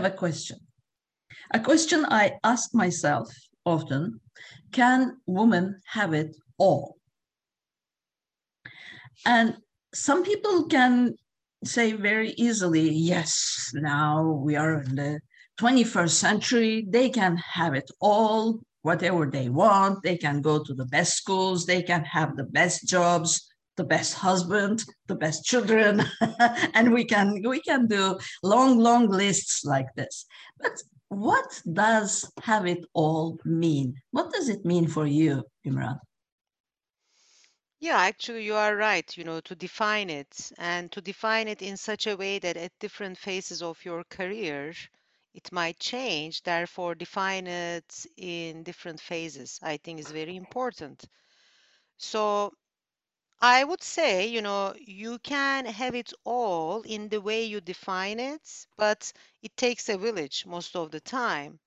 have a question. A question I ask myself often can women have it all? And some people can say very easily, yes, now we are in the 21st century, they can have it all, whatever they want. They can go to the best schools, they can have the best jobs, the best husband, the best children, and we can we can do long, long lists like this. But what does have it all mean? What does it mean for you, Imran? Yeah, actually, you are right, you know, to define it and to define it in such a way that at different phases of your career, it might change. Therefore, define it in different phases, I think is very important. So I would say, you know, you can have it all in the way you define it, but it takes a village most of the time.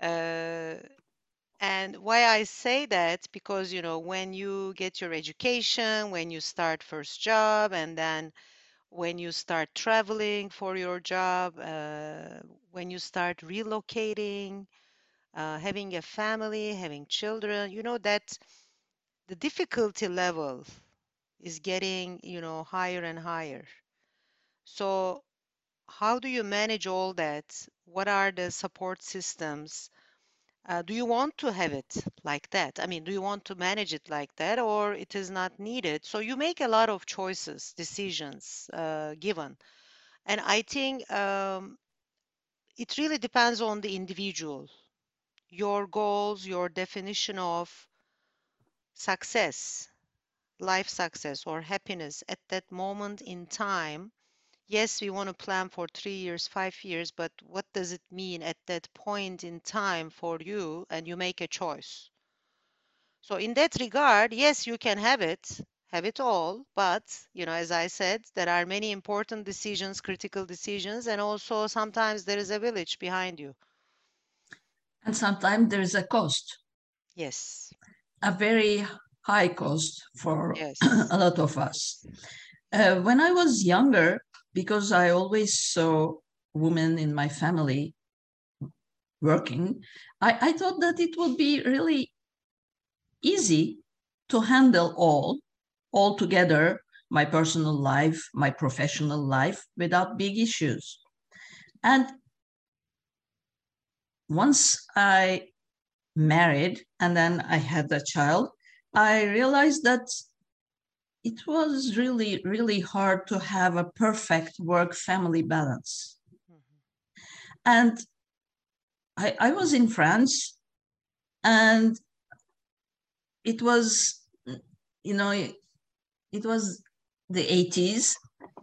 Uh, and why I say that, because, you know, when you get your education, when you start first job, and then when you start traveling for your job, uh, when you start relocating, uh, having a family, having children, you know, that the difficulty level is getting, you know, higher and higher. So how do you manage all that? What are the support systems? Uh, do you want to have it like that? I mean, do you want to manage it like that, or it is not needed? So you make a lot of choices, decisions uh, given, and I think um, it really depends on the individual, your goals, your definition of success, life success or happiness at that moment in time yes, we want to plan for three years, five years, but what does it mean at that point in time for you? And you make a choice. So, in that regard, yes, you can have it, have it all, but, you know, as I said, there are many important decisions, critical decisions, and also sometimes there is a village behind you. And sometimes there is a cost. Yes. A very high cost for yes. a lot of us. Uh, when I was younger, because I always saw women in my family working, I, I thought that it would be really easy to handle all, all together, my personal life, my professional life, without big issues. And once I married and then I had a child, I realized that it was really, really hard to have a perfect work family balance. Mm-hmm. And I, I was in France and it was, you know, it, it was the 80s,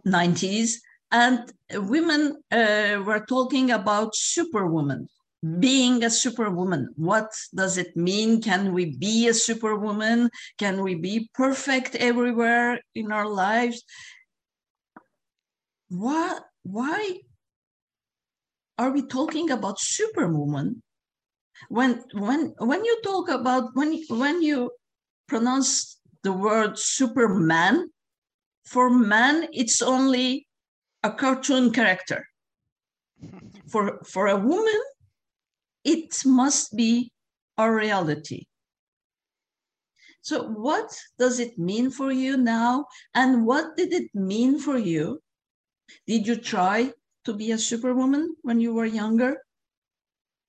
90s, and women uh, were talking about superwoman being a superwoman. What does it mean? Can we be a superwoman? Can we be perfect everywhere in our lives? What why are we talking about superwoman? When when when you talk about when when you pronounce the word superman for man it's only a cartoon character. For for a woman it must be a reality. So, what does it mean for you now? And what did it mean for you? Did you try to be a superwoman when you were younger?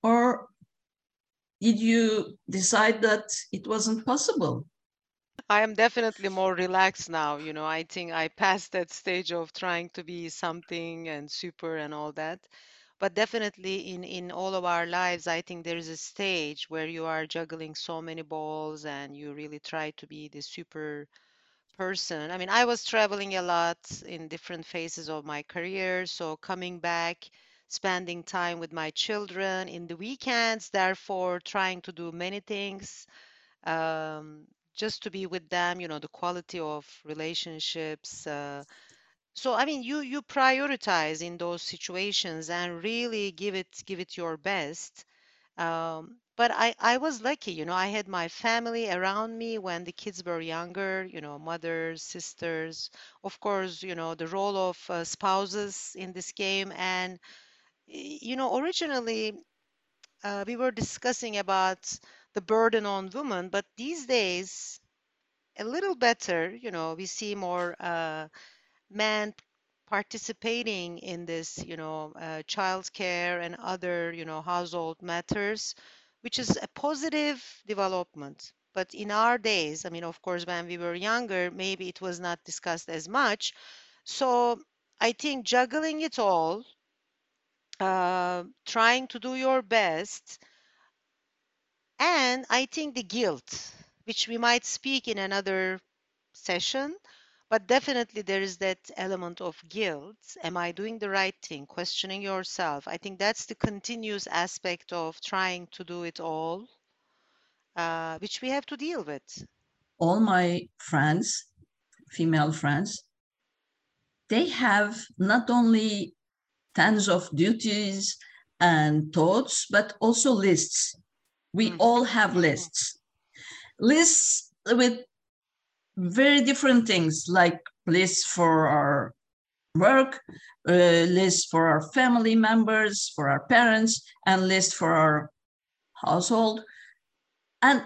Or did you decide that it wasn't possible? I am definitely more relaxed now. You know, I think I passed that stage of trying to be something and super and all that but definitely in in all of our lives i think there is a stage where you are juggling so many balls and you really try to be the super person. I mean i was traveling a lot in different phases of my career so coming back spending time with my children in the weekends therefore trying to do many things um, just to be with them you know the quality of relationships uh, so i mean you you prioritize in those situations and really give it give it your best. Um, but I, I was lucky you know i had my family around me when the kids were younger you know mothers sisters of course you know the role of uh, spouses in this game. And you know, originally uh, we were discussing about the burden on women, but these days, a little better, you know, we see more uh, men participating in this, you know, uh, child care and other, you know, household matters, which is a positive development. But in our days, I mean, of course, when we were younger, maybe it was not discussed as much. So I think juggling it all, uh, trying to do your best, and I think the guilt, which we might speak in another session, but definitely there is that element of guilt. Am I doing the right thing? Questioning yourself. I think that's the continuous aspect of trying to do it all, uh, which we have to deal with. All my friends, female friends, they have not only tons of duties and thoughts, but also lists. We mm-hmm. all have mm-hmm. lists. Lists with very different things like lists for our work, uh, lists for our family members, for our parents, and lists for our household. And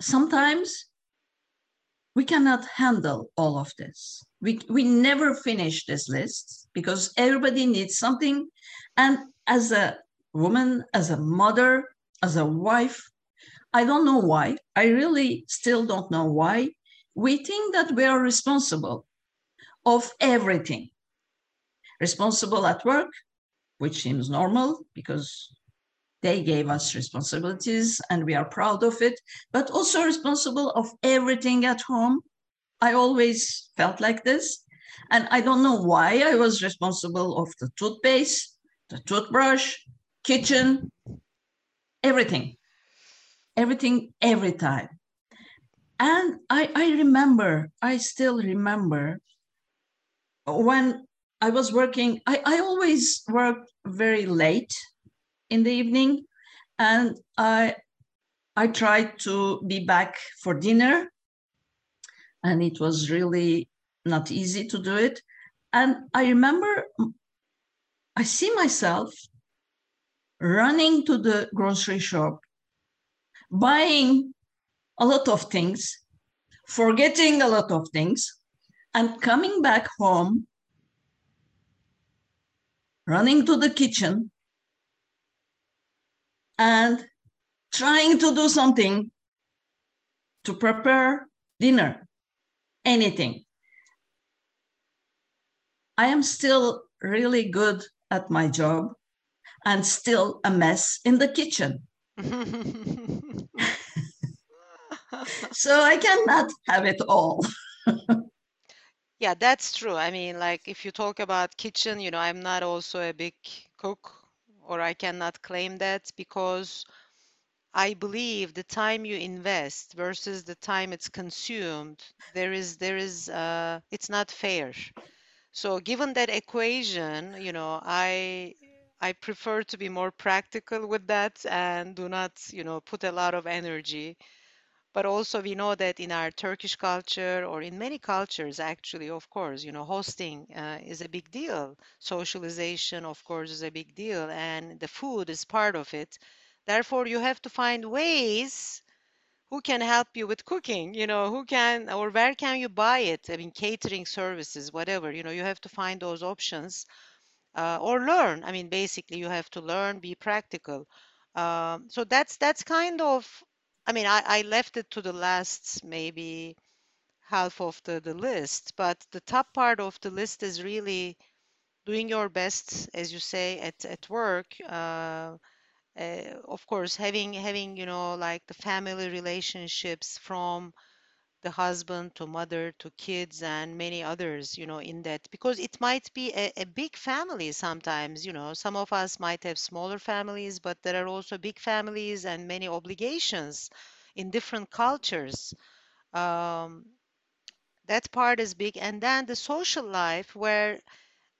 sometimes we cannot handle all of this. We, we never finish this list because everybody needs something. And as a woman, as a mother, as a wife, I don't know why. I really still don't know why we think that we are responsible of everything. Responsible at work, which seems normal because they gave us responsibilities and we are proud of it, but also responsible of everything at home. I always felt like this. And I don't know why I was responsible of the toothpaste, the toothbrush, kitchen, everything, everything, every time and I, I remember, I still remember when I was working, I, I always worked very late in the evening and I I tried to be back for dinner and it was really not easy to do it. And I remember I see myself running to the grocery shop, buying a lot of things, forgetting a lot of things, and coming back home, running to the kitchen, and trying to do something to prepare dinner, anything. I am still really good at my job and still a mess in the kitchen. so I cannot have it all. yeah, that's true. I mean, like if you talk about kitchen, you know, I'm not also a big cook, or I cannot claim that because I believe the time you invest versus the time it's consumed, there is there is uh, it's not fair. So given that equation, you know, I I prefer to be more practical with that and do not, you know, put a lot of energy but also we know that in our Turkish culture or in many cultures, actually, of course, you know, hosting uh, is a big deal. Socialization, of course, is a big deal, and the food is part of it. Therefore, you have to find ways who can help you with cooking you know who can or where can you buy it i mean catering services whatever you know you have to find those options uh, or learn i mean basically you have to learn be practical um, so that's that's kind of I mean, I, I left it to the last maybe half of the, the list, but the top part of the list is really doing your best, as you say, at, at work. Uh, uh, of course, having having you know like the family relationships from the husband to mother to kids and many others you know in that because it might be a, a, big family sometimes you know. Some of us might have smaller families but there are also big families and many obligations in different cultures. Um, that part is big. And then the social life where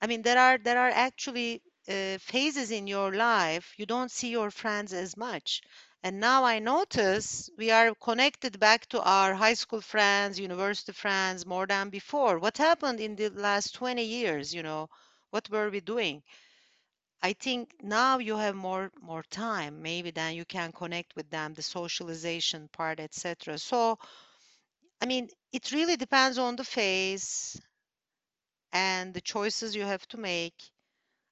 i mean there are there are actually uh, phases in your life. You don't see your friends as much and now I notice we are connected back to our high school friends, university friends more than before. What happened in the last 20 years? You know, what were we doing? I think now you have more more time, maybe then you can connect with them, the socialization part, etc. So, I mean, it really depends on the phase and the choices you have to make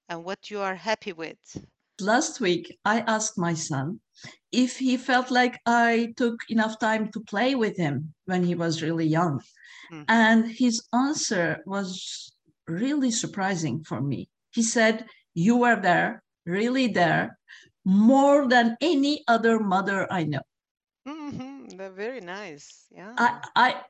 and what you are happy with. Last week, I asked my son if he felt like I took enough time to play with him when he was really young. Mhm. And his answer was really surprising for me. He said, You were there, really there, more than any other mother I know. Mm-hmm. They're very nice. Yeah. I, I,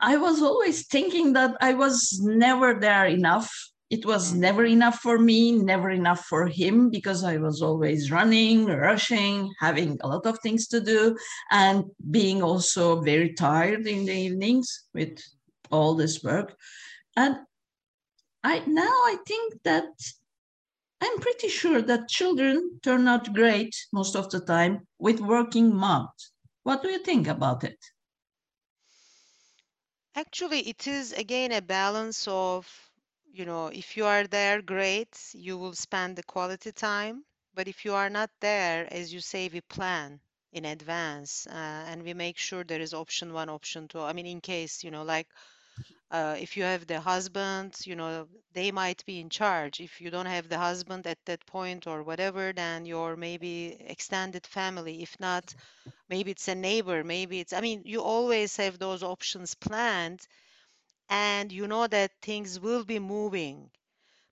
I was always thinking that I was never there enough. It was never enough for me, never enough for him, because I was always running, rushing, having a lot of things to do, and being also very tired in the evenings with all this work. And I now I think that I'm pretty sure that children turn out great most of the time with working moms. What do you think about it? Actually, it is again a balance of, you know, if you are there, great, you will spend the quality time. But if you are not there, as you say, we plan in advance uh, and we make sure there is option one, option two. I mean, in case, you know, like uh, if you have the husband, you know, they might be in charge. If you don't have the husband at that point or whatever, then your maybe extended family. If not, maybe it's a neighbor, maybe it's, I mean, you always have those options planned and you know that things will be moving.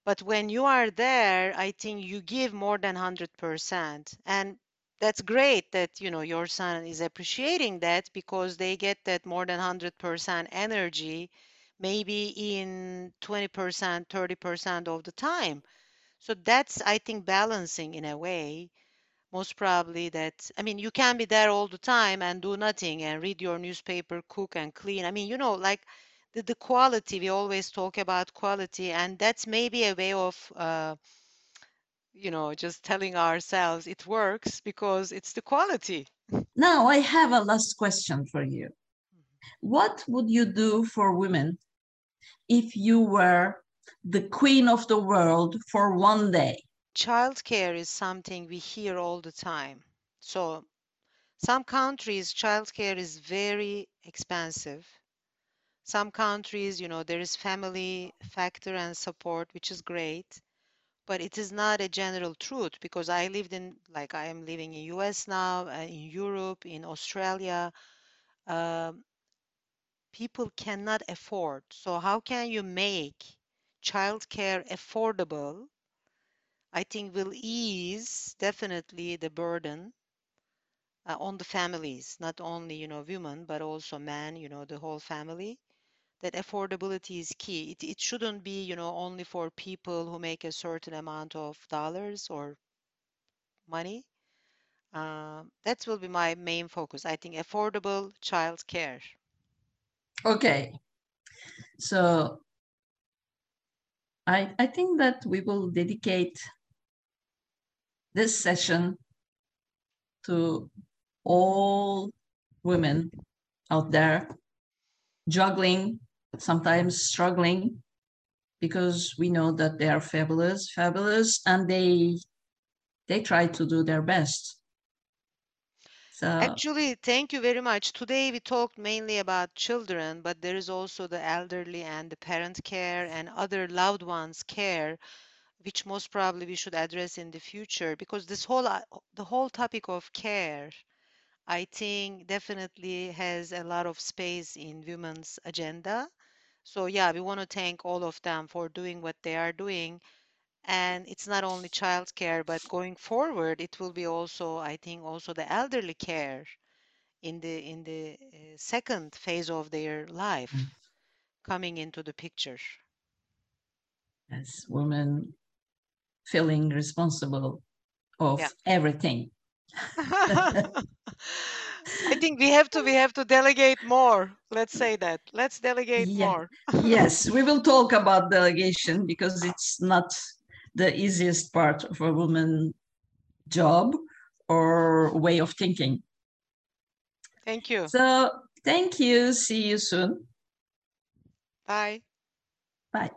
But when you are there, I think you give more than 100%. And that's great that, you know, your son is appreciating that because they get that more than 100% energy maybe in 20%, 30% of the time. So that's, I think, balancing in a way. Most probably that, I mean, you can be there all the time and do nothing and read your newspaper, cook and clean. I mean, you know, like the, the quality, we always talk about quality, and that's maybe a way of, uh, you know, just telling ourselves it works because it's the quality. Now I have a last question for you. What would you do for women if you were the queen of the world for one day? Childcare is something we hear all the time. So, some countries, childcare is very expensive. Some countries, you know, there is family factor and support, which is great, but it is not a general truth because I lived in, like I am living in US now, uh, in Europe, in Australia. Um, people cannot afford. So how can you make childcare affordable? I think will ease definitely the burden uh, on the families, not only you know women but also men, you know the whole family. That affordability is key. It, it shouldn't be you know only for people who make a certain amount of dollars or money. Um, that will be my main focus. I think affordable child care. Okay. So I, I think that we will dedicate this session to all women out there juggling, sometimes struggling, because we know that they are fabulous, fabulous, and they they try to do their best. So Actually, thank you very much. Today we talked mainly about children, but there is also the elderly and the parent care and other loved ones care, which most probably we should address in the future because this whole uh, the whole topic of care, I think definitely has a lot of space in women's agenda. So yeah, we want to thank all of them for doing what they are doing. And it's not only child care, but going forward, it will be also, I think, also the elderly care in the in the uh, second phase of their life Mm. coming into the picture. as women feeling responsible of Yeah. everything. I think we have to we have to delegate more. Let's say that. Let's delegate Yeah. more. yes, we will talk about delegation because it's not the easiest part of a woman job or way of thinking. Thank you. So thank you. See you soon. Bye. Bye.